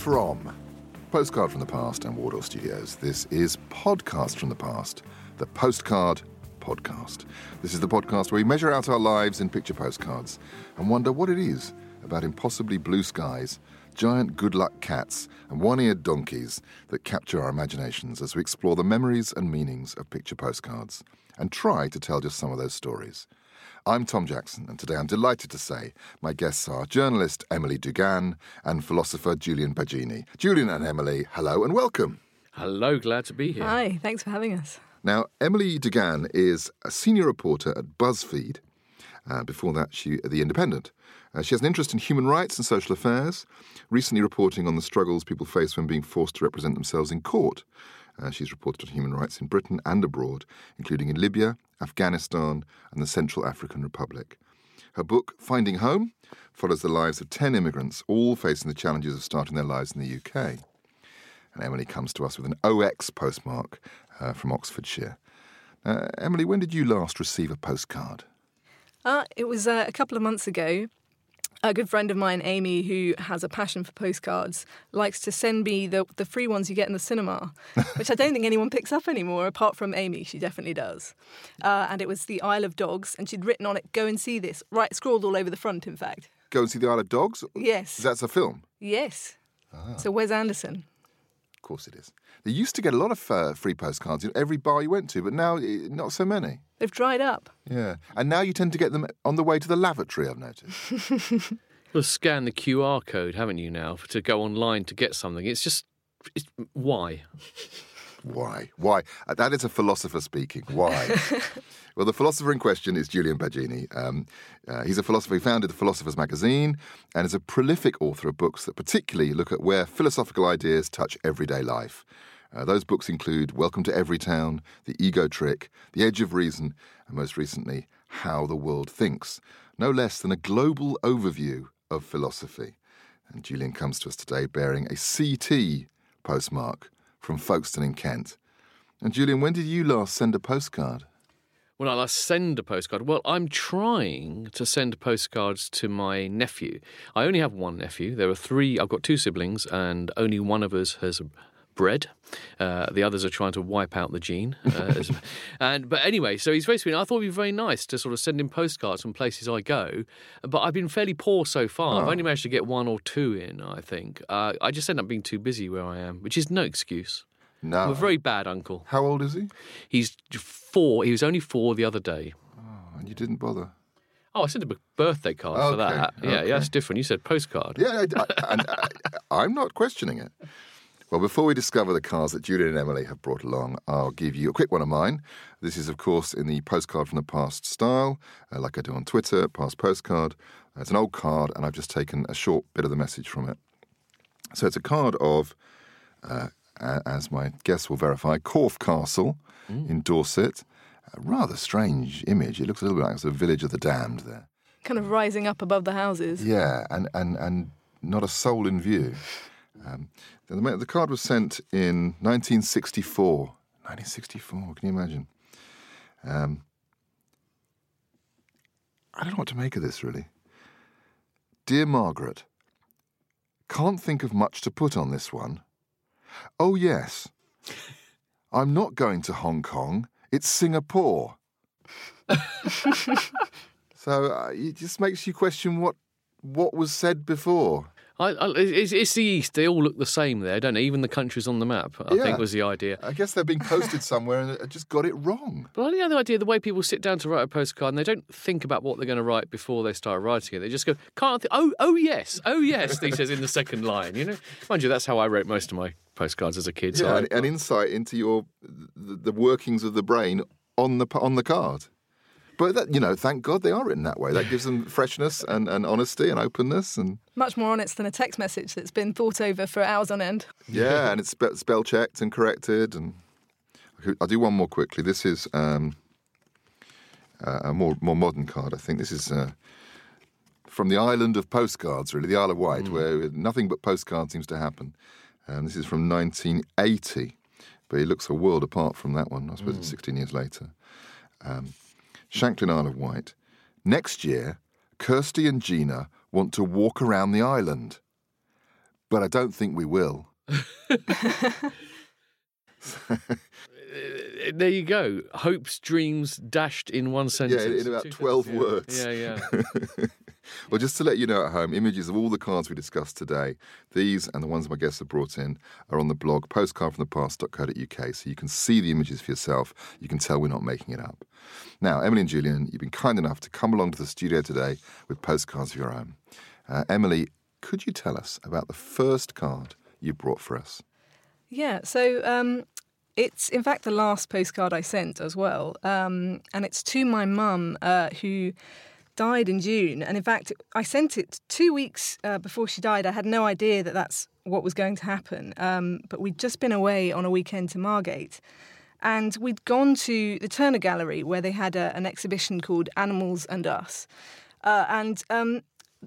From Postcard from the Past and Wardour Studios, this is Podcast from the Past, the Postcard Podcast. This is the podcast where we measure out our lives in picture postcards and wonder what it is about impossibly blue skies, giant good luck cats, and one eared donkeys that capture our imaginations as we explore the memories and meanings of picture postcards and try to tell just some of those stories. I'm Tom Jackson, and today I'm delighted to say my guests are journalist Emily Dugan and philosopher Julian Baggini. Julian and Emily, hello and welcome. Hello, glad to be here. Hi, thanks for having us. Now, Emily Dugan is a senior reporter at BuzzFeed. Uh, before that, she at The Independent. Uh, she has an interest in human rights and social affairs, recently reporting on the struggles people face when being forced to represent themselves in court. Uh, she's reported on human rights in Britain and abroad, including in Libya, Afghanistan, and the Central African Republic. Her book, Finding Home, follows the lives of 10 immigrants, all facing the challenges of starting their lives in the UK. And Emily comes to us with an OX postmark uh, from Oxfordshire. Uh, Emily, when did you last receive a postcard? Uh, it was uh, a couple of months ago. A good friend of mine, Amy, who has a passion for postcards, likes to send me the, the free ones you get in the cinema, which I don't think anyone picks up anymore, apart from Amy. She definitely does. Uh, and it was the Isle of Dogs, and she'd written on it, "Go and see this," right, scrawled all over the front. In fact, Go and see the Isle of Dogs? yes, That's a film. yes. So Wes Anderson. Of course it is. They used to get a lot of uh, free postcards in every bar you went to, but now eh, not so many. They've dried up. Yeah. And now you tend to get them on the way to the lavatory, I've noticed. You'll scan the QR code, haven't you, now, to go online to get something? It's just, it's, why? Why? Why? Uh, That is a philosopher speaking. Why? well, the philosopher in question is Julian Baggini. Um, uh, he's a philosopher who founded the Philosopher's Magazine and is a prolific author of books that particularly look at where philosophical ideas touch everyday life. Uh, those books include Welcome to Everytown, The Ego Trick, The Edge of Reason, and most recently, How the World Thinks. No less than a global overview of philosophy. And Julian comes to us today bearing a CT postmark from Folkestone in Kent. And Julian, when did you last send a postcard? When I last send a postcard, well, I'm trying to send postcards to my nephew. I only have one nephew. There are three. I've got two siblings, and only one of us has bred. Uh, the others are trying to wipe out the gene. Uh, and but anyway, so he's very sweet. I thought it'd be very nice to sort of send him postcards from places I go. But I've been fairly poor so far. I've only managed to get one or two in. I think uh, I just end up being too busy where I am, which is no excuse. No. I'm a very bad uncle. How old is he? He's four. He was only four the other day. Oh, and you didn't bother. Oh, I sent him a birthday card for that. Yeah, okay. yeah, that's different. You said postcard. Yeah, I, I, and I, I'm not questioning it. Well, before we discover the cars that Julian and Emily have brought along, I'll give you a quick one of mine. This is, of course, in the postcard from the past style, uh, like I do on Twitter, past postcard. Uh, it's an old card, and I've just taken a short bit of the message from it. So it's a card of, uh, as my guests will verify, Corfe Castle in Dorset. A rather strange image. It looks a little bit like the village of the damned there. Kind of rising up above the houses. Yeah, and, and, and not a soul in view. Um, the, the card was sent in 1964. 1964, can you imagine? Um, I don't know what to make of this, really. Dear Margaret, can't think of much to put on this one. Oh, yes. I'm not going to Hong Kong, it's Singapore. so uh, it just makes you question what what was said before. I, I, it's, it's the East. They all look the same there, don't they? Even the countries on the map, I Yeah. think, was the idea. I guess they're being posted somewhere and I just got it wrong. But I think the idea, the way people sit down to write a postcard and they don't think about what they're going to write before they start writing it. They just go, can't, th- oh, oh yes, oh yes, he says in the second line. You know, mind you, that's how I wrote most of my postcards as a kid. So Yeah, I- and, and insight into your the, the workings of the brain on the on the card. But that, you know, thank God they are written that way. That gives them freshness and, and honesty and openness and Much more honest than a text message that's been thought over for hours on end. yeah, and it's spe- spell checked and corrected. And I'll do one more quickly. This is um, uh, a more more modern card. I think this is uh, from the island of postcards, really, the Isle of Wight, where nothing but postcards seems to happen. And this is from 1980, but it looks a world apart from that one. I suppose it's 16 years later. Um, Shanklin Isle of Wight. Next year, Kirsty and Gina want to walk around the island, but I don't think we will. There you go. Hopes, dreams dashed in one sentence. Yeah, in about 12 sentences, words. Yeah, yeah. Well, just to let you know at home, images of all the cards we discussed today, these and the ones my guests have brought in, are on the blog postcardfromthepast.co.uk. So you can see the images for yourself. You can tell we're not making it up. Now, Emily and Julian, you've been kind enough to come along to the studio today with postcards of your own. Uh, Emily, could you tell us about the first card you brought for us? Yeah, so um, it's in fact the last postcard I sent as well. Um, and it's to my mum, uh, who died in June. And in fact, I sent it two weeks uh, before she died. I had no idea that that's what was going to happen. Um, but we'd just been away on a weekend to Margate. And we'd gone to the Turner Gallery where they had a, an exhibition called Animals and Us. Uh, and um,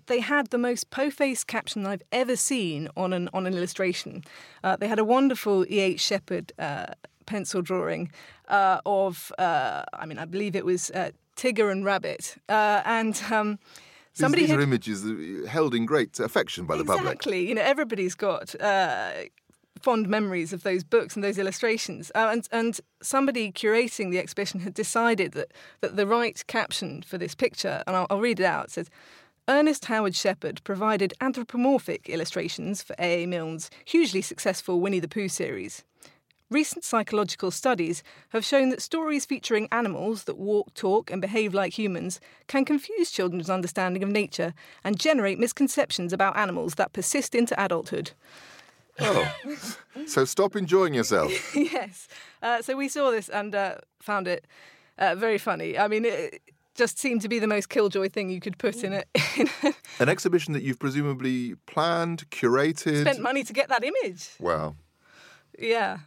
they had the most po-faced caption I've ever seen on an on an illustration. Uh, they had a wonderful E. H. Shepard uh, pencil drawing uh, of, uh, I mean, I believe it was uh, Tigger and Rabbit, uh, and um, somebody these had are images held in great affection by the public. exactly. You know, everybody's got. Uh, Fond memories of those books and those illustrations, uh, and and somebody curating the exhibition had decided that that the right caption for this picture, and I'll, I'll read it out, says, Ernest Howard Shepard provided anthropomorphic illustrations for A. A. Milne's hugely successful Winnie the Pooh series. Recent psychological studies have shown that stories featuring animals that walk, talk, and behave like humans can confuse children's understanding of nature and generate misconceptions about animals that persist into adulthood. Oh, so stop enjoying yourself. yes. Uh, so we saw this and uh, found it uh, very funny. I mean, it just seemed to be the most killjoy thing you could put in it. An exhibition that you've presumably planned, curated. Spent money to get that image. Wow. Yeah.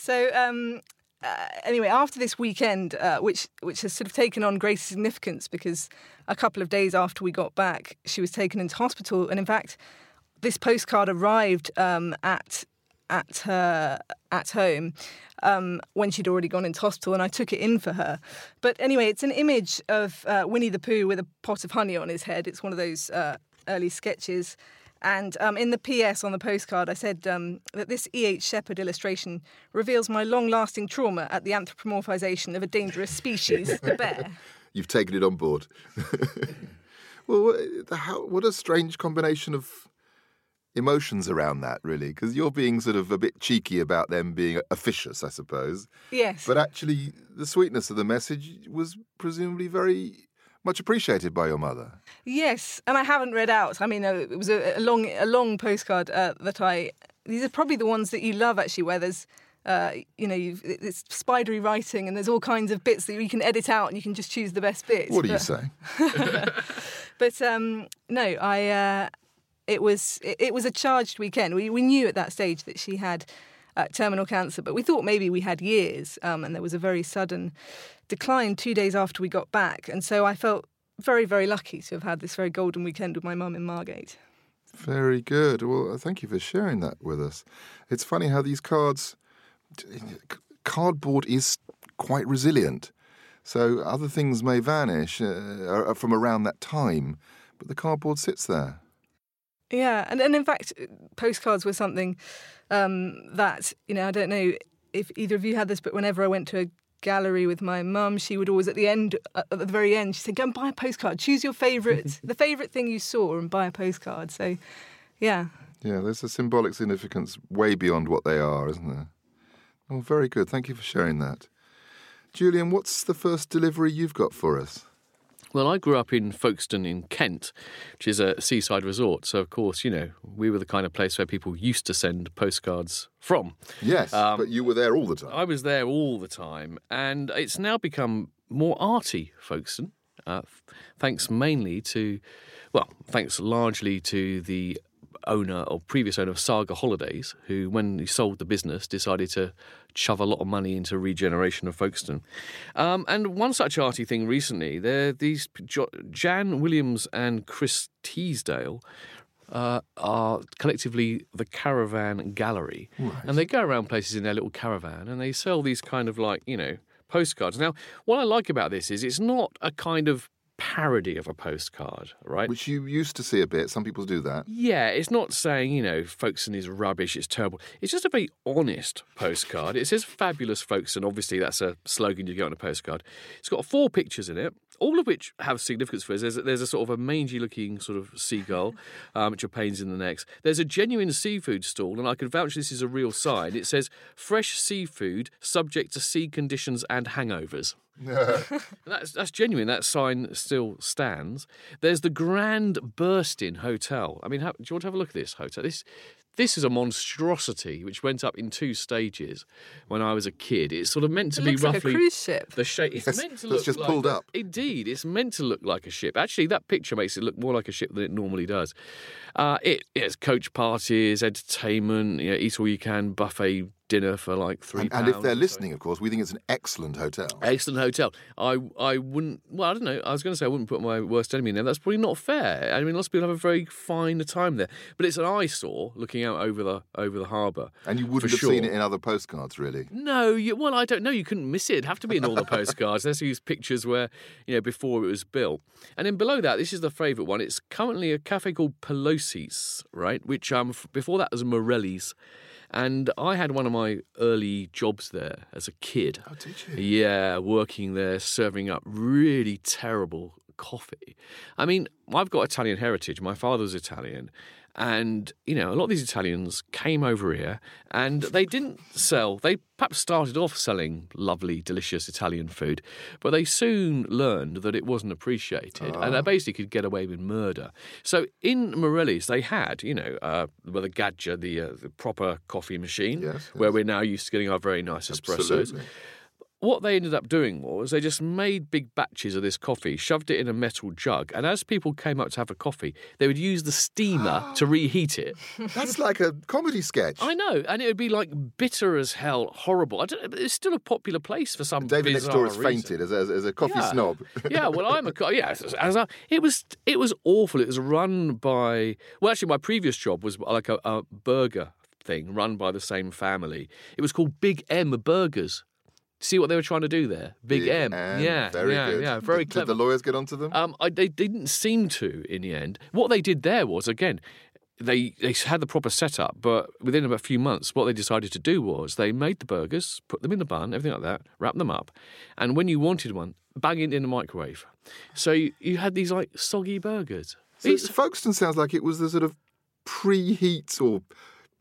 So um, uh, anyway, after this weekend, uh, which which has sort of taken on greater significance because a couple of days after we got back, she was taken into hospital, and in fact, this postcard arrived um, at at her at home um, when she'd already gone into hospital, and I took it in for her. But anyway, it's an image of uh, Winnie the Pooh with a pot of honey on his head. It's one of those uh, early sketches. And um, in the PS on the postcard, I said um, that this E.H. Shepard illustration reveals my long lasting trauma at the anthropomorphization of a dangerous species, the bear. You've taken it on board. well, how, what a strange combination of emotions around that, really, because you're being sort of a bit cheeky about them being officious, I suppose. Yes. But actually, the sweetness of the message was presumably very much appreciated by your mother. Yes, and I haven't read out. I mean, uh, it was a, a long, a long postcard uh, that I. These are probably the ones that you love, actually, where there's, uh, you know, you've, it's spidery writing and there's all kinds of bits that you can edit out and you can just choose the best bits. What do you But- say? But um, no, I. Uh, it was it, it was a charged weekend. We we knew at that stage that she had uh, terminal cancer, but we thought maybe we had years. Um, and there was a very sudden decline two days after we got back, and so I felt very very lucky to have had this very golden weekend with my mum in Margate. Very good. Well, uh, thank you for sharing that with us. It's funny how these cards, cardboard is quite resilient. So other things may vanish uh, from around that time, but the cardboard sits there. Yeah, and, and in fact, postcards were something um, that, you know, I don't know if either of you had this, but whenever I went to a gallery with my mum, she would always, at the end, at the very end, she said, go and buy a postcard. Choose your favourite, the favourite thing you saw and buy a postcard. So, Yeah. Yeah, there's a symbolic significance way beyond what they are, isn't there? Oh, very good. Thank you for sharing that. Julian, what's the first delivery you've got for us? Well, I grew up in Folkestone in Kent, which is a seaside resort. So, of course, you know, we were the kind of place where people used to send postcards from. Yes, Um, but you were there all the time. I was there all the time, and it's now become more arty, Folkestone, uh, thanks mainly to, well, thanks largely to the owner or previous owner of Saga Holidays, who, when he sold the business, decided to shove a lot of money into regeneration of Folkestone. Um, and one such arty thing recently, there these Jo- Jan Williams and Chris Teesdale uh, are collectively the Caravan Gallery. And they go around places in their little caravan and they sell these kind of like, you know, postcards. Now, what I like about this is it's not a kind of parody of a postcard, right? Which you used to see a bit. Some people do that. Yeah, it's not saying, you know, Folkestone is rubbish, it's terrible. It's just a very honest postcard. It says fabulous Folkestone. Obviously, that's a slogan you get on a postcard. It's got four pictures in it, all of which have significance for us. There's, there's a sort of a mangy looking sort of seagull, um, which are pains in the necks. There's a genuine seafood stall, and I can vouch this is a real sign. It says fresh seafood subject to sea conditions and hangovers. That's that's genuine. That sign still stands. There's the Grand Burstin Hotel. I mean, how, do you want to have a look at this hotel? This this is a monstrosity which went up in two stages when I was a kid. It's sort of meant to It be looks like a roughly cruise ship. the shape. It's Yes, meant to that's look just like pulled a- up. Indeed, it's meant to look like a ship. Actually, that picture makes it look more like a ship than it normally does. Uh, it has coach parties, entertainment, you know, eat all you can buffet dinner for like three. And, and if they're listening, of course, we think it's an excellent hotel. Excellent hotel. I I wouldn't. Well, I don't know. I was going to say I wouldn't put my worst enemy in there. That's probably not fair. I mean, lots of people have a very fine time there, but it's an eyesore looking out over the over the harbour. And you wouldn't have seen it in other postcards, really. No, you, well, I don't know. You couldn't miss it. It'd have to be in all the postcards. Let's use pictures where, you know, before it was built. And then below that, this is the favourite one. It's currently a cafe called Pelosi's, right? Which um before that was Morelli's. And I had one of my early jobs there as a kid. Oh, did you? Yeah, working there, serving up really terrible coffee. I mean, I've got Italian heritage. My father's Italian. And, you know, a lot of these Italians came over here and they didn't sell, they perhaps started off selling lovely, delicious Italian food, but they soon learned that it wasn't appreciated and they basically could get away with murder. So in Morelli's, they had, you know, uh, well, the Gaggia, the, uh, the proper coffee machine, Yes, where we're now used to getting our very nice espressos Absolutely. What they ended up doing was they just made big batches of this coffee, shoved it in a metal jug, and as people came up to have a coffee, they would use the steamer to reheat it. That's like a comedy sketch. I know, and it would be like bitter as hell, horrible. I don't it's still a popular place for some. David next door has fainted as a, as a coffee Yeah. snob. yeah, well, I'm a co- yeah. As, as I, it was it was awful. It was run by well, actually, my previous job was like a, a burger thing run by the same family. It was called Big M Burgers. See what they were trying to do there? Big, M. and Yeah, very yeah, good. yeah. Very did, clever. Did the lawyers get onto them? Um, I, they didn't seem to in the end. What they did there was again, they they had the proper setup, but within about a few months, what they decided to do was they made the burgers, put them in the bun, everything like that, wrapped them up, and when you wanted one, bang it in the microwave. So you, you had these like soggy burgers. so Folkestone sounds like it was the sort of preheat or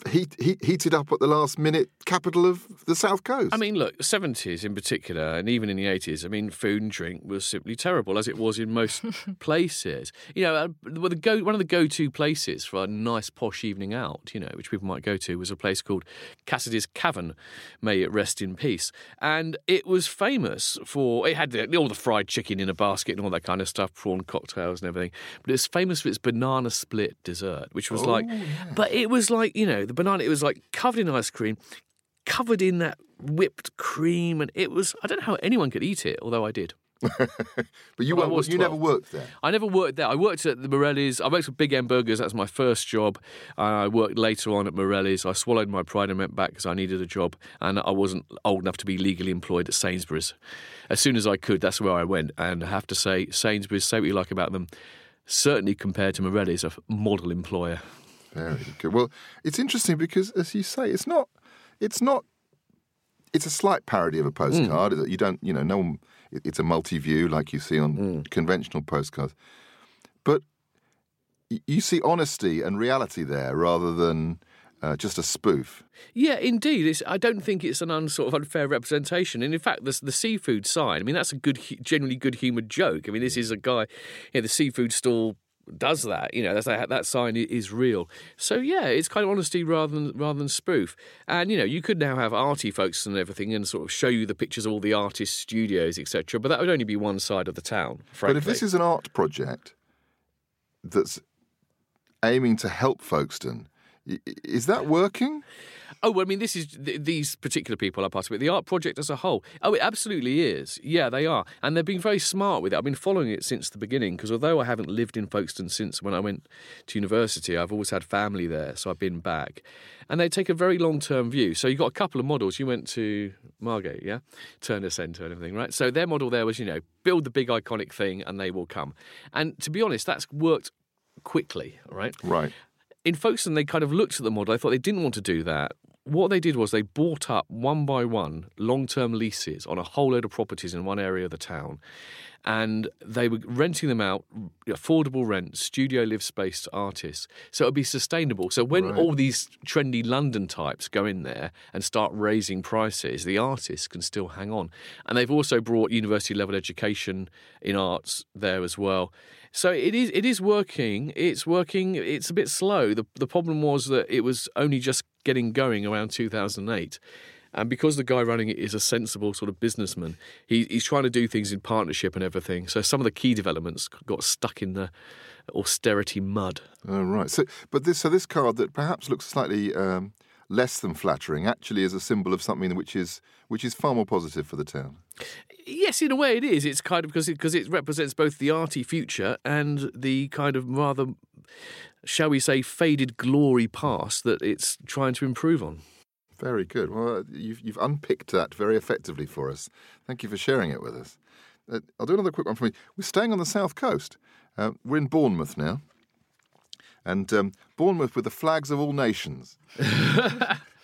heat, heat, heated up at the last minute capital of the South Coast. I mean, look, seventies in particular, and even in the eighties. I mean, food and drink was simply terrible, as it was in most places. You know, uh, the go one of the go-to places for a nice posh evening out, you know, which people might go to, was a place called Cassidy's Cavern. May it rest in peace. And it was famous for it had the, all the fried chicken in a basket and all that kind of stuff, prawn cocktails and everything. But it's famous for its banana split dessert, which was like, but it was like you know, the banana. It was like covered in ice cream covered in that whipped cream, and it was. I don't know how anyone could eat it, although I did. but you, well, was you never worked there. I never worked there. I worked at the Morelli's. I worked at Big M Burgers. That was my first job. Uh, I worked later on at Morelli's. I swallowed my pride and went back because I needed a job, and I wasn't old enough to be legally employed at Sainsbury's. As soon as I could, that's where I went. And I have to say, Sainsbury's, say what you like about them, certainly compared to Morelli's, a model employer. Very good. Well, it's interesting because, as you say, it's not. It's not. It's a slight parody of a postcard. Hmm. You don't. You know, no one. It's a multi-view like you see on Hmm. conventional postcards, but you see honesty and reality there rather than uh, just a spoof. Yeah, indeed. It's, I don't think it's an un, sort of unfair representation. And in fact, the, the seafood sign, I mean, that's a good, generally good humoured joke. I mean, this is a guy, you know, the seafood stall does that. You know, that's that, that sign is real. So yeah, it's kind of honesty rather than rather than spoof. And you know, you could now have arty folks and everything, and sort of show you the pictures of all the artist studios, etc. But that would only be one side of the town. Frankly. But if this is an art project that's aiming to help Folkestone, is that working? Oh, I mean, this is th- these particular people are part of it. The art project as a whole. Oh, it absolutely is. Yeah, they are, and they've been very smart with it. I've been following it since the beginning because although I haven't lived in Folkestone since when I went to university, I've always had family there, so I've been back. And they take a very long-term view. So you've got a couple of models. You went to Margate, yeah, Turner Centre and everything, right? So their model there was, you know, build the big iconic thing, and they will come. And to be honest, that's worked quickly, right? Right. In Folkestone, they kind of looked at the model. I thought they didn't want to do that. What they did was they bought up one by one long term leases on a whole load of properties in one area of the town. And they were renting them out, affordable rent, studio live space to artists. So it would be sustainable. So when Right. all these trendy London types go in there and start raising prices, the artists can still hang on. And they've also brought university level education in arts there as well. So it is it is working. It's working. It's a bit slow. The the problem was that it was only just getting going around 2008. And because the guy running it is a sensible sort of businessman, he, he's trying to do things in partnership and everything. So some of the key developments got stuck in the austerity mud. Oh, right. So, but this so this card that perhaps looks slightly um, less than flattering actually is a symbol of something which is which is far more positive for the town. Yes, in a way it is. It's kind of because it, because it represents both the arty future and the kind of rather, shall we say, faded glory past that it's trying to improve on. Very good. Well, uh, you've, you've unpicked that very effectively for us. Thank you for sharing it with us. Uh, I'll do another quick one for me. We're staying on the south coast. Uh, we're in Bournemouth now. And um, Bournemouth with the flags of all nations.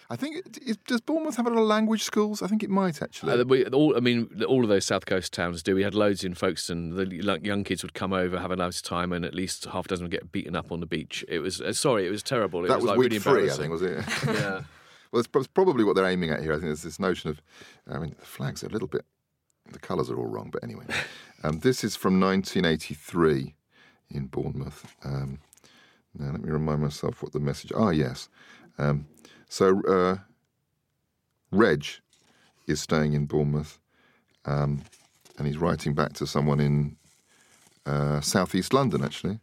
I think, is, does Bournemouth have a lot of language schools? I think it might actually. Uh, we, all, I mean, all of those south coast towns do. We had loads in Folkestone. The young kids would come over, have a nice time, and at least half a dozen would get beaten up on the beach. It was uh, sorry, it was terrible. It that was, like week really three, I think, was it? Yeah. Well, it's probably what they're aiming at here. I think there's this notion of, I mean, the flags are a little bit, the colours are all wrong, but anyway. Um, this is from 1983 in Bournemouth. Um, now, let me remind myself what the message. Ah, yes. Um, so, uh, Reg is staying in Bournemouth, um, and he's writing back to someone in uh, southeast London, actually.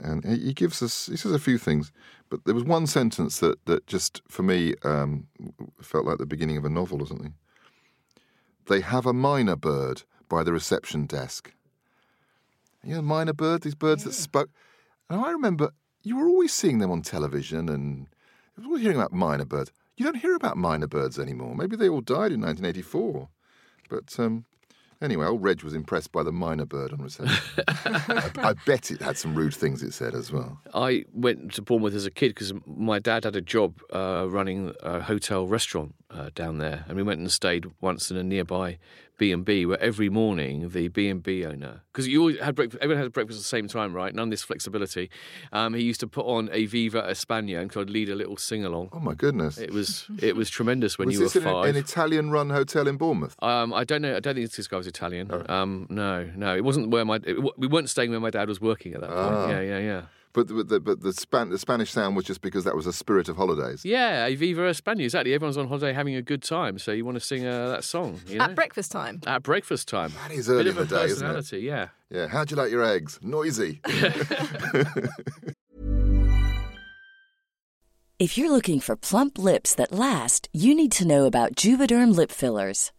And he gives us, he says a few things, but there was one sentence that, that just, for me, um, felt like the beginning of a novel or something. They have a mynah bird by the reception desk. You know, mynah bird, these birds that spoke. And I remember you were always seeing them on television and was always hearing about mynah birds. You don't hear about mynah birds anymore. Maybe they all died in 1984. But um, anyway, old Reg was impressed by the mynah bird on reception. I, I bet it had some rude things it said as well. I went to Bournemouth as a kid because my dad had a job uh, running a hotel restaurant uh, down there, and we went and stayed once in a nearby B and B, where every morning the B and B owner, because you always had breakfast, everyone had breakfast at the same time, right? None of this flexibility. Um, he used to put on a Viva España and could lead a little sing along. Oh my goodness. It was it was tremendous when was you were this in a- five. an Italian run hotel in Bournemouth? Um, I don't know. I don't think this guy was Italian. Um, no, no, it wasn't where my. It, we weren't staying where my dad was working at that point. Ah. Yeah, yeah, yeah. But, the- the, but the, Span- the Spanish sound was just because that was a spirit of holidays. Yeah, Viva España. Exactly. Everyone's on holiday having a good time, so you want to sing uh, that song. You know? At breakfast time. At breakfast time. That is early Bit in of the a day, isn't it? yeah. Yeah. How'd you like your eggs? Noisy. If you're looking for plump lips that last, you need to know about Juvederm lip fillers.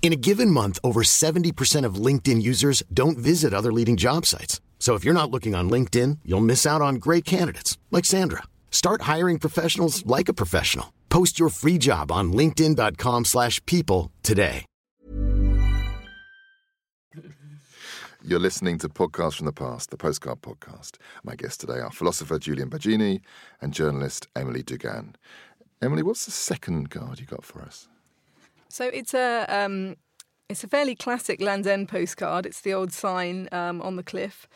In a given month, over 70% of LinkedIn users don't visit other leading job sites. So if you're not looking on LinkedIn, you'll miss out on great candidates like Sandra. Start hiring professionals like a professional. Post your free job on linkedin.com/people today. You're listening to Podcasts from the Past, the Postcard Podcast. My guests today are philosopher Julian Baggini and journalist Emily Dugan. Emily, what's the second card you got for us? So it's a um, it's a fairly classic Land's End postcard. It's the old sign um, on the cliff,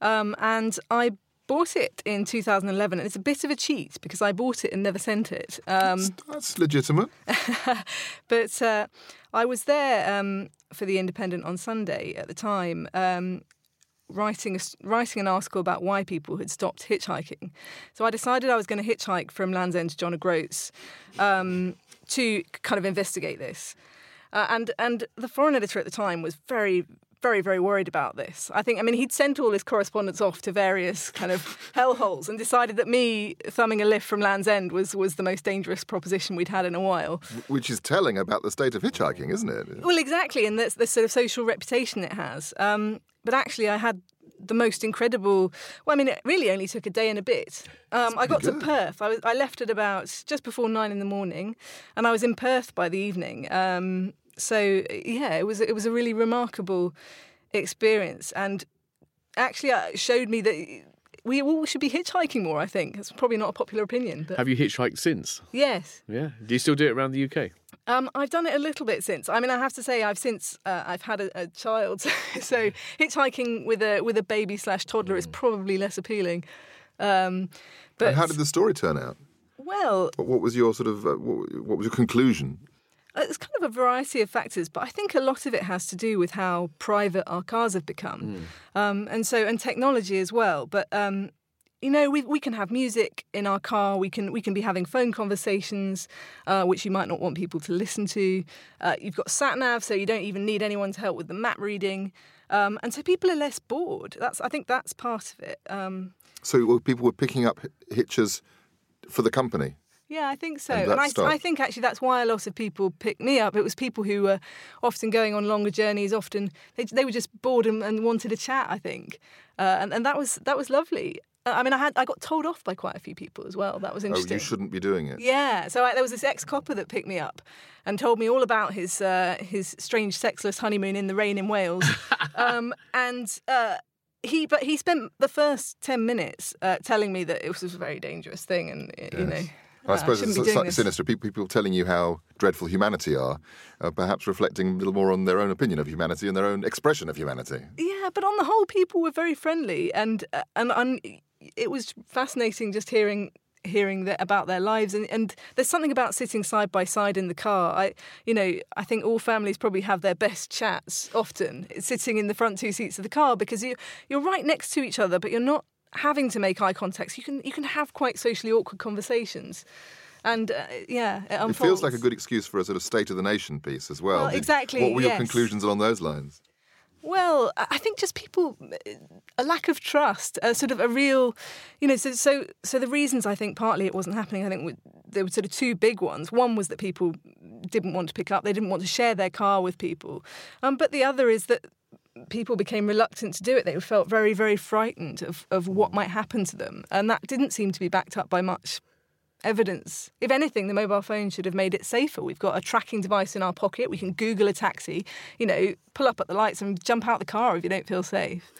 um, and I bought it in 2011. And it's a bit of a cheat because I bought it and never sent it. Um, That's, that's legitimate. but uh, I was there um, for the Independent on Sunday at the time. Um, Writing a, writing an article about why people had stopped hitchhiking, so I decided I was going to hitchhike from Land's End to John O'Groats um, to kind of investigate this. Uh, and and the foreign editor at the time was very very very worried about this. I think I mean he'd sent all his correspondence off to various kind of hellholes and decided that me thumbing a lift from Land's End was was the most dangerous proposition we'd had in a while. Which is telling about the state of hitchhiking, isn't it? Well, exactly, and that's the sort of social reputation it has. Um, but actually, I had the most incredible. Well, I mean, it really only took a day and a bit. Um, I got to. Perth. I was I left at about just before nine in the morning, and I was in Perth by the evening. Um, so yeah, it was it was a really remarkable experience, and actually, uh, it showed me that. We all should be hitchhiking more. I think it's probably not a popular opinion, but Have you hitchhiked since? yes, Yeah. Do you still do it around the UK? Um, I've done it a little bit since. I mean, I have to say, I've since uh, I've had a, a child, so hitchhiking with a with a baby slash toddler is probably less appealing. Um, but and how did the story turn out? well, What, was your sort of uh, what, what was your conclusion? Uh, It's kind of a variety of factors, but I think a lot of it has to do with how private our cars have become, um, and so and technology as well. But um, you know, we we can have music in our car. We can we can be having phone conversations, uh, which you might not want people to listen to. Uh, you've got sat nav, so you don't even need anyone to help with the map reading, um, and so people are less bored. That's I think that's part of it. Um, So people were picking up hi- hitches for the company. Yeah, I think so. And And, I. I think actually that's why a lot of people picked me up. It was people who were often going on longer journeys. Often they, they were just bored and, and wanted a chat. I think, uh, and and that was that was lovely. I mean, I had I got told off by quite a few people as well. That was interesting. Oh, you shouldn't be doing it. Yeah, so I, there was this ex-copper that picked me up and told me all about his uh, his strange sexless honeymoon in the rain in Wales, um, and. Uh, he, but he spent the first ten minutes uh, telling me that it was a very dangerous thing, and you know, I uh, suppose it's slightly sinister. People, people telling you how dreadful humanity are, uh, perhaps reflecting a little more on their own opinion of humanity and their own expression of humanity. Yeah, but on the whole, people were very friendly, and uh, and, and it was fascinating just hearing hearing that about their lives. And, and there's something about sitting side by side in the car. I you know i think all families probably have their best chats often sitting in the front two seats of the car because you you're right next to each other but you're not having to make eye contact. You can you can have quite socially awkward conversations. And uh, yeah it, It feels like a good excuse for a sort of state of the nation piece as well. Well, exactly, What were your conclusions along those lines? Well, I think just people, a lack of trust, a sort of a real, you know. So, so, so the reasons I think partly it wasn't happening. I think there were sort of two big ones. One was that people didn't want to pick up; they didn't want to share their car with people. Um, but the other is that people became reluctant to do it. They felt very, very frightened of, of what might happen to them, and that didn't seem to be backed up by much evidence. If anything, the mobile phone should have made it safer. We've got a tracking device in our pocket. We can Google a taxi, you know, pull up at the lights and jump out the car if you don't feel safe.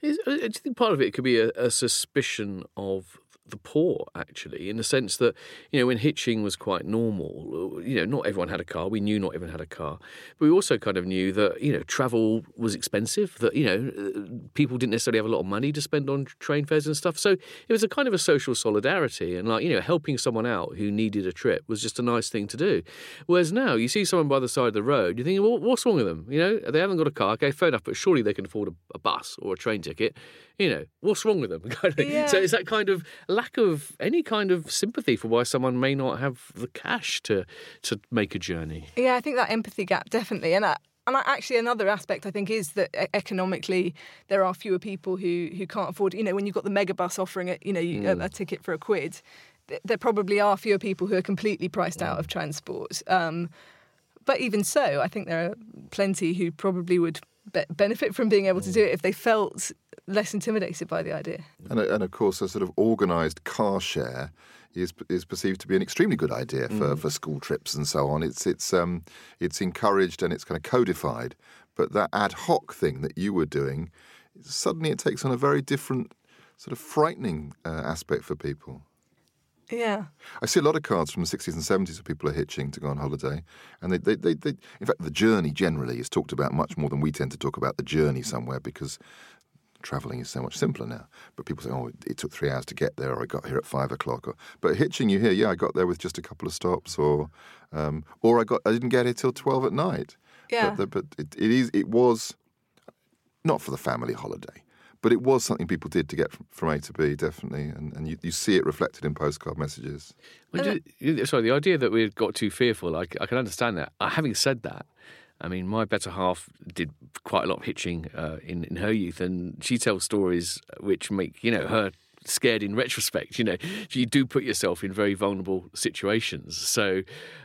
Is, uh, do you think part of it could be a, a suspicion of the poor, actually, in the sense that, you know, when hitching was quite normal, you know, not everyone had a car. We knew not everyone had a car. But we also kind of knew that, you know, travel was expensive, that, you know, uh, people didn't necessarily have a lot of money to spend on train fares and stuff. So it was a kind of a social solidarity and, like, you know, helping someone out who needed a trip was just a nice thing to do. Whereas now you see someone by the side of the road, you're thinking, well, what's wrong with them? You know, they haven't got a car. Okay, fair enough, but surely they can afford a, a bus or a train ticket. You know, what's wrong with them? Kind of. Yeah. So it's that kind of lack of any kind of sympathy for why someone may not have the cash to to make a journey. Yeah, I think that empathy gap definitely, and. I, and actually, another aspect I think is that economically there are fewer people who, who can't afford. You know, when you've got the megabus offering it, you know, you, a, a ticket for a quid, th- there probably are fewer people who are completely priced out of transport. Um, but even so, I think there are plenty who probably would be- benefit from being able to do it if they felt less intimidated by the idea. And, and of course, a sort of organised car share is is perceived to be an extremely good idea for, for school trips and so on. It's it's um it's encouraged and it's kind of codified. But that ad hoc thing that you were doing, suddenly it takes on a very different sort of frightening uh, aspect for people. Yeah. I see a lot of cards from the 60s and 70s where people are hitching to go on holiday. And they, they, they, they, in fact, the journey generally is talked about much more than we tend to talk about the journey somewhere because travelling is so much simpler now. But people say, oh, it took three hours to get there, or I got here at five o'clock. Or, but hitching, you hear, yeah, I got there with just a couple of stops, or um, or I got I didn't get here till 12 at night. Yeah. But, the, but it, it is it was not for the family holiday. But it was something people did to get from, from A to B, definitely, and, and you, you see it reflected in postcard messages. Well, do- sorry, the idea that we got too fearful—I can understand that. Uh, having said that, I mean, my better half did quite a lot of hitching uh, in, in her youth, and she tells stories which make, you know, her scared in retrospect. You know, you do put yourself in very vulnerable situations. So,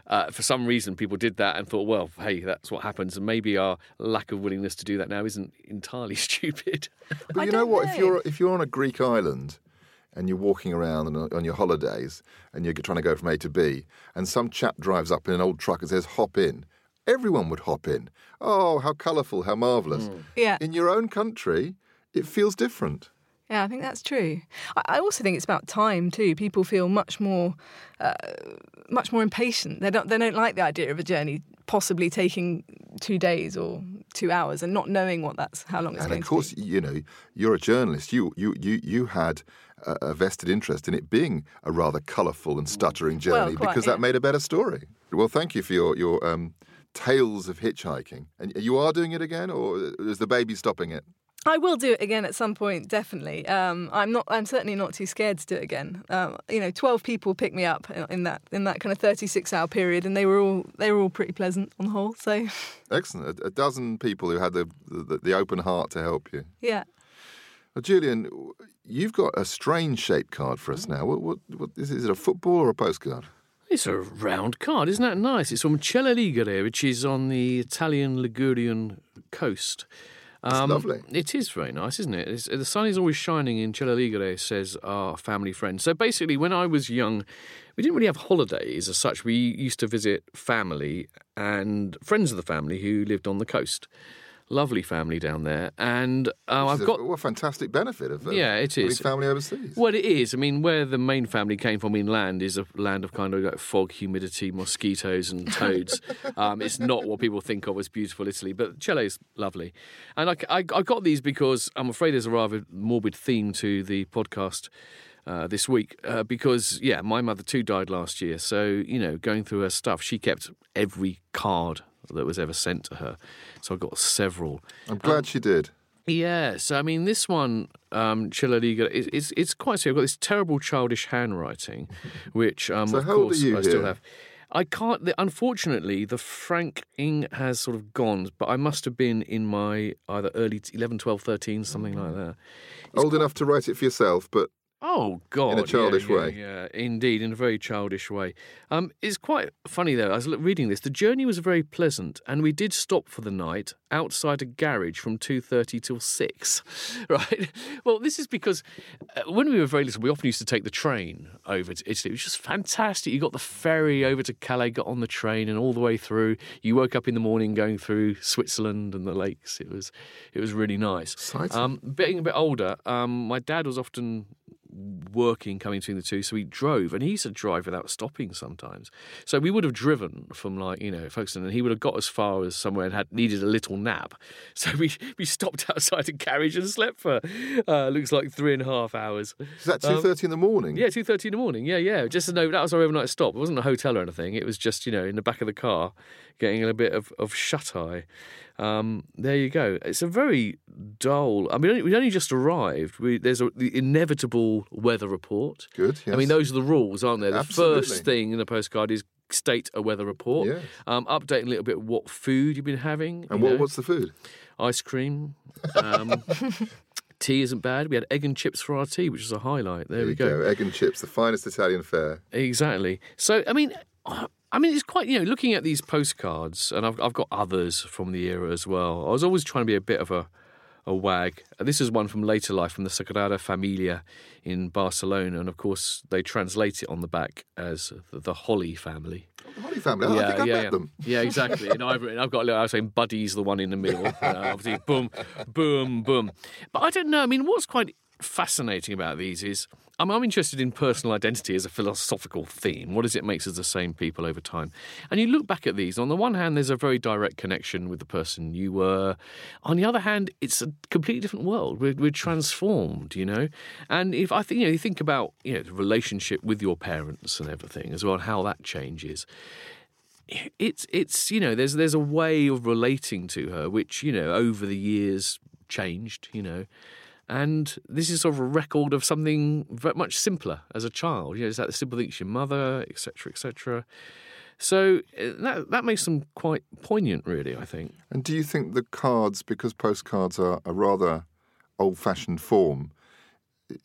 uh, for some reason, people did that and thought, well, hey, that's what happens. And maybe our lack of willingness to do that now isn't entirely stupid. But you know don't what? If you're if you're on a Greek island and you're walking around on, on your holidays and you're trying to go from A to B, and some chap drives up in an old truck and says, "Hop in," everyone would hop in. Oh, how colourful! How marvellous! Yeah. In your own country, it feels different. Yeah, I think that's true. I also think it's about time too. People feel much more, uh, much more impatient. They don't. They don't like the idea of a journey possibly taking two days or two hours and not knowing what that's how long it's and going of course, to be. you know, you're a journalist. You you you you had a, vested interest in it being a rather colourful and stuttering Well, journey quite, because yeah. that made a better story. Well, thank you for your your um, tales of hitchhiking. And you are doing it again, or is the baby stopping it? I will do it again at some point, definitely. Um, I'm not. I'm certainly not too scared to do it again. Um, you know, twelve people picked me up in that in that kind of 36 hour period, and they were all they were all pretty pleasant on the whole. So, Excellent. A, a dozen people who had the, the the open heart to help you. yeah. Well, Julian, you've got a strange shaped card for us now. What, what, what is, it, is it? A football or a postcard? It's a round card, isn't that nice? It's from Celle Ligure, which is on the Italian Ligurian coast. Um, lovely. It is very nice, isn't it? It's, the sun is always shining in Celle Ligure, says our family friend. So basically, when I was young, we didn't really have holidays as such. We used to visit family and friends of the family who lived on the coast. Lovely family down there. And uh, I've is got. a, what a fantastic benefit of, of Yeah, it is family overseas. Well, it is. I mean, where the main family came from inland is a land of kind of like fog, humidity, mosquitoes, and toads. um, it's not what people think of as beautiful Italy, but Chile's lovely. And I, I, I got these because I'm afraid there's a rather morbid theme to the podcast. Uh, this week, uh, because yeah, my mother too died last year. So you know, going through her stuff, she kept every card that was ever sent to her. So I got several. I'm glad she did. Yes, I mean this one, um, Chilla Liga, is it's, it's quite serious. I've got this terrible childish handwriting, which um, So of how old course are you I still have. I can't. Unfortunately, the franking has sort of gone, but I must have been in my either early t- 11, 12, 13, something like that. Old enough to write it for yourself, but Oh God! yeah, childish yeah, way. Yeah, indeed, in a very childish way. Um, it's quite funny though. I was reading this. The journey was very pleasant, and we did stop for the night outside a garage from two thirty till six. Right. Well, this is because uh, when we were very little, we often used to take the train over to Italy. It was just fantastic. You got the ferry over to Calais, got on the train, and all the way through. You woke up in the morning going through Switzerland and the lakes. It was, it was really nice. Um, being a bit older, um, my dad was often working coming between the two so he drove and he used to drive without stopping sometimes so we would have driven from like you know folkestone and he would have got as far as somewhere and had needed a little nap so we we stopped outside a carriage and slept for uh, looks like three and a half hours is that two thirty in the morning? Um, yeah, two thirty in the morning. Yeah, yeah. Just to know that was our overnight stop. It wasn't a hotel or anything. It was just you know in the back of the car, getting a bit of of shut eye. Um, there you go. It's a very dull. I mean, we only just arrived. We, there's a, the inevitable weather report. Good, I mean, those are the rules, aren't they? The Absolutely. first thing in the postcard is state a weather report. Yes. Um, updating a little bit what food you've been having. And what, know. what's the food? ice cream. Um, tea isn't bad. We had egg and chips for our tea, which was a highlight. There, There we you go. Egg and chips, the finest Italian fare. Exactly. So, I mean, I mean, it's quite you know looking at these postcards, and I've I've got others from the era as well. I was always trying to be a bit of a a wag. This is one from later life from the Sagrada Familia in Barcelona, and of course they translate it on the back as the, the Holly family. The Holly family. Oh, I think I yeah, met yeah. them. Yeah, exactly. And I've, I've got a little, I was saying Buddy's the one in the middle. Uh, obviously, boom, boom, boom. But I don't know. I mean, what's quite fascinating about these is I'm, I'm interested in personal identity as a philosophical theme. What is it makes us the same people over time? And you look back at these. On the one hand, there's a very direct connection with the person you were. On the other hand, it's a completely different world. We're, we're transformed, you know. And if I think you know, you think about you know the relationship with your parents and everything as well, and how that changes it's it's you know there's there's a way of relating to her which you know over the years changed you know and this is sort of a record of something very much simpler as a child. You know it's that the simple things your mother etc etc so uh, that that makes them quite poignant really i think. And do you think the cards, because postcards are a rather old-fashioned form,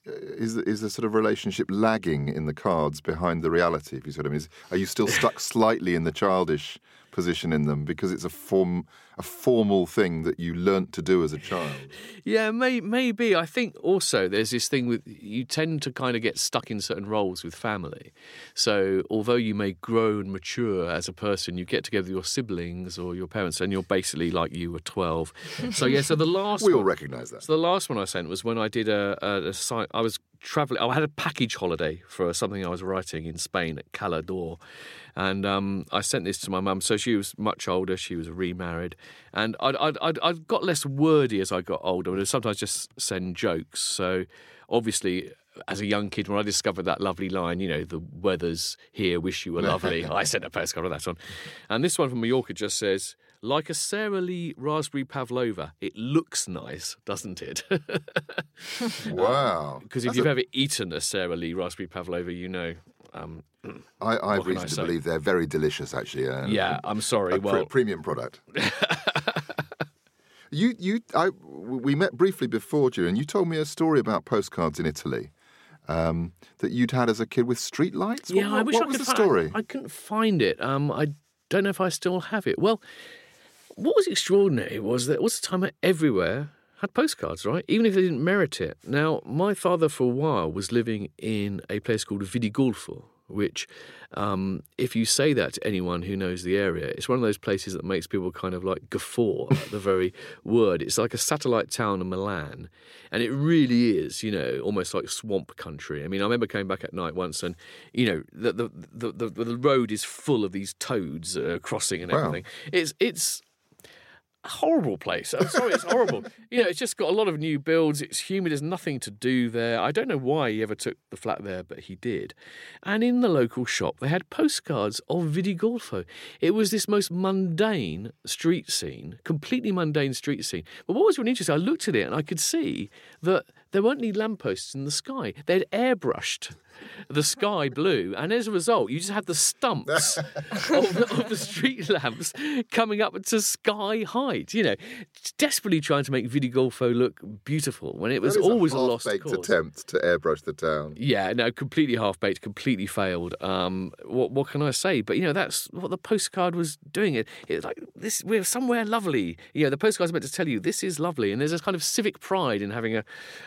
is is the sort of relationship lagging in the cards behind the reality? If you see what I mean, is, are you still stuck slightly in the childish position in them because it's a form, a formal thing that you learnt to do as a child? Yeah, may, maybe. I think also there's this thing with you tend to kind of get stuck in certain roles with family. So although you may grow and mature as a person, you get together with your siblings or your parents, and you're basically like you were 12. So yeah, so the last We all one- recognise that. So the last one I sent was when I did a, a, a site. I was traveling. I had a package holiday for something I was writing in Spain at Cala d'Or, and um, I sent this to my mum. So she was much older. She was remarried, and I'd, I'd, I'd, I'd got less wordy as I got older. And I'd sometimes just send jokes. So obviously. As a young kid, when I discovered that lovely line, you know, the weather's here, wish you were lovely, I sent a postcard of that one. And this one from Mallorca just says, like a Sara Lee raspberry pavlova, it looks nice, doesn't it? Wow. Um, because if That's you've a- ever eaten a Sara Lee raspberry pavlova, you know. Um, I, I have reason I to believe they're very delicious, actually. and yeah, I'm sorry. a well, premium product. you, you, I, we met briefly before, Julian. You told me a story about postcards in Italy um, that you'd had as a kid with streetlights. yeah, what, I wish what I was could the story? I, couldn't find it. Um, I don't know if I still have it. Well, what was extraordinary was that it was a time everywhere had postcards, right? Even if they didn't merit it. Now, my father for a while was living in a place called Vidigulfo, which, um, if you say that to anyone who knows the area, it's one of those places that makes people kind of like guffaw at the very word. It's like a satellite town of Milan, and it really is, you know, almost like swamp country. I mean, I remember coming back at night once, and you know, the the the, the, the road is full of these toads uh, crossing and Wow. everything. It's it's horrible place. I'm sorry, it's horrible. you know, it's just got a lot of new builds. It's humid. There's nothing to do there. I don't know why he ever took the flat there, but he did. And in the local shop, they had postcards of Vidigulfo. It was this most mundane street scene, completely mundane street scene. But what was really interesting, I looked at it and I could see that there weren't any lampposts in the sky. They'd airbrushed the sky blue, and as a result, you just had the stumps of, of the street lamps coming up to sky height. You know, desperately trying to make Vidigulfo look beautiful when it was always a, lost cause. attempt to airbrush the town. Yeah, no, completely half baked, completely failed. Um, what what can I say? But you know, that's what the postcard was doing. It it's like this. We're somewhere lovely. You know, the postcard's meant to tell you this is lovely, and there's a kind of civic pride in having a,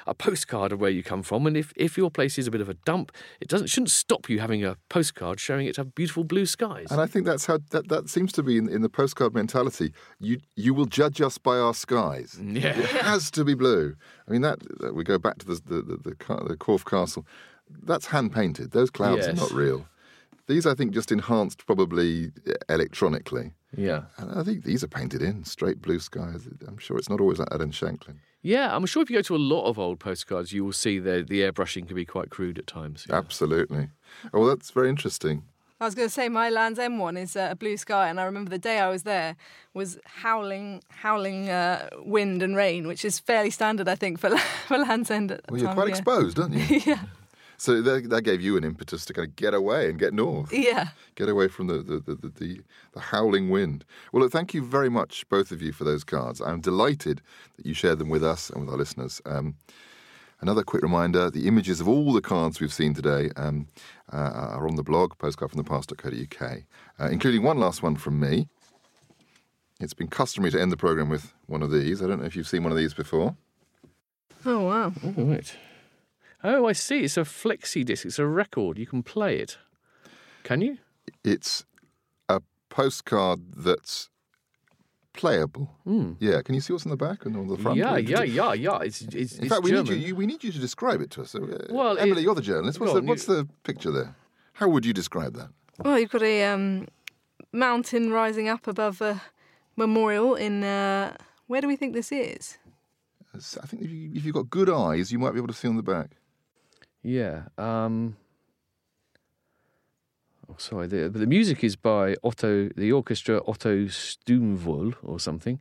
a postcard of where you come from. And if, if your place is a bit of a dump, it doesn't shouldn't stop you having a postcard showing it to have beautiful blue skies. And I think that's how that, that seems to be in, in the postcard mentality. You you will judge us by our skies. Yeah. It has to be blue. I mean that, that- we go back to the the the, the, the Corfe Castle. That's hand painted. Those clouds are not real. These I think just enhanced probably electronically. yeah. And I think these are painted in straight blue skies. I'm sure it's not always like that in Shanklin. Yeah, I'm sure if you go to a lot of old postcards, you will see the the airbrushing can be quite crude at times. yeah. Absolutely. Oh, well, that's very interesting. I was going to say my Land's End one is uh, a blue sky, and I remember the day I was there was howling, howling uh, wind and rain, which is fairly standard, I think, for for Land's End. At the Well, you're time quite of year. exposed, aren't you? yeah, So that, that gave you an impetus to kind of get away and get north. yeah. Get away from the, the, the, the, the, the howling wind. Well, look, thank you very much, both of you, for those cards. I'm delighted that you shared them with us and with our listeners. Um, another quick reminder the images of all the cards we've seen today um, uh, are on the blog, postcardfromthepast.co.uk, uh, including one last one from me. It's been customary to end the programme with one of these. I don't know if you've seen one of these before. Oh wow. Oh, right. Oh, I see. It's a flexi disc. It's a record. You can play it. Can you? It's a postcard that's playable. Yeah, can you see what's on the back and on the front? Yeah, yeah, yeah, yeah. It's it's, In it's fact, we need, you, you, we need you to describe it to us. Uh, Well, Emily, it- you're the journalist. What's, go the, on, what's you- the picture there? How would you describe that? Well, you've got a um, mountain rising up above a memorial in. Uh, where do we think this is? I think if, you, if you've got good eyes, you might be able to see on the back. Yeah. Um, oh, sorry. The, the music is by Otto, the orchestra Otto Stumvoll or something.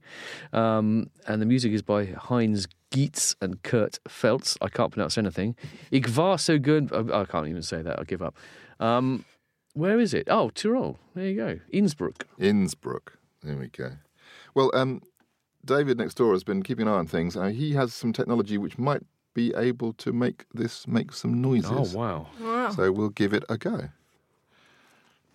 Um, and the music is by Heinz Gietz and Kurt Feltz. I can't pronounce anything. Ich war so good. I I can't even say that. I'll give up. Um, where is it? Oh, Tyrol. There you go. Innsbruck. Innsbruck. There we go. Well, um, David next door has been keeping an eye on things. Uh, he has some technology which might be able to make this make some noises. Oh, wow. Wow. So we'll give it a go.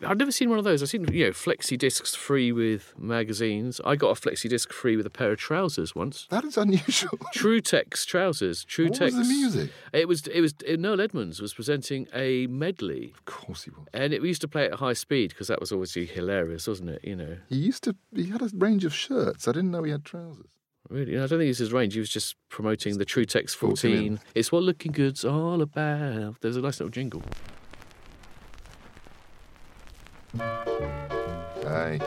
I've never seen one of those. I've seen, you know, flexi discs free with magazines. I got a flexi disc free with a pair of trousers once. That is unusual. Trutex trousers. True What Tex. was the music? It was. It was. Noel Edmonds was presenting a medley, of course he was. and it, we used to play it at high speed because that was obviously hilarious, wasn't it? You know, He used to. He had a range of shirts. I didn't know he had trousers. Really. You I don't think it's his range. He was just promoting the Trutex 14 14. It's what looking good's all about. There's a nice little jingle. Hey.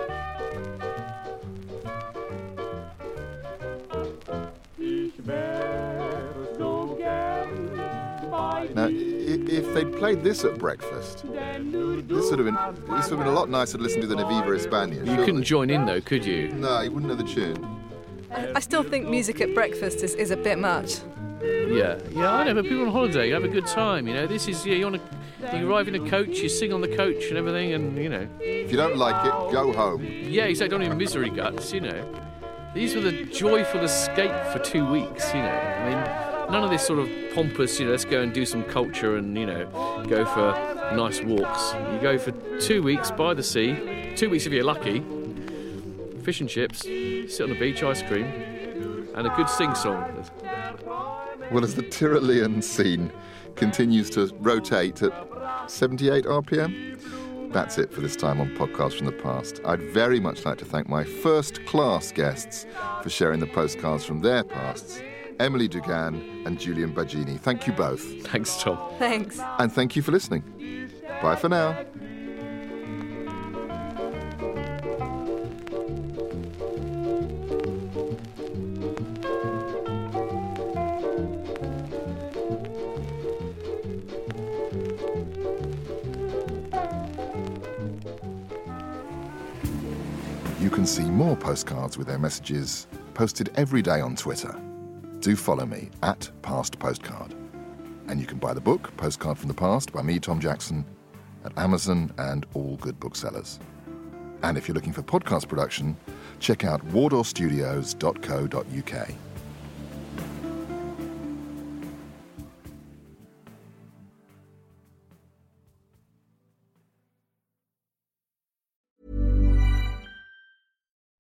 Now, if they'd played this at breakfast, this would have been this would have been a lot nicer to listen to than Y Viva España. You couldn't join in though, could you? No, you wouldn't know the tune. I, I still think music at breakfast is, is a bit much. Yeah, yeah, I know. But people on holiday, you have a good time. You know, this is yeah, you want to. You arrive in a coach, you sing on the coach and everything, and you know, If you don't like it, go home. yeah, exactly. Don't even misery guts. You know, these were the joyful escape for two weeks. You know, I mean, none of this sort of pompous. You know, let's go and do some culture and you know, go for nice walks. You go for two weeks by the sea. Two weeks if you're lucky. Fish and chips, sit on the beach, ice cream, and a good sing song. Well, as the Tyrolean scene continues to rotate at 78 RPM, that's it for this time on Podcast from the Past. I'd very much like to thank my first class guests for sharing the postcards from their pasts Emily Dugan and Julian Baggini. Thank you both. Thanks, Tom. Thanks. And thank you for listening. Bye for now. More postcards with their messages posted every day on Twitter. Do follow me at Past Postcard. And you can buy the book, Postcard from the Past, by me, Tom Jackson, at Amazon and all good booksellers. And if you're looking for podcast production, check out wardourstudios.co.uk.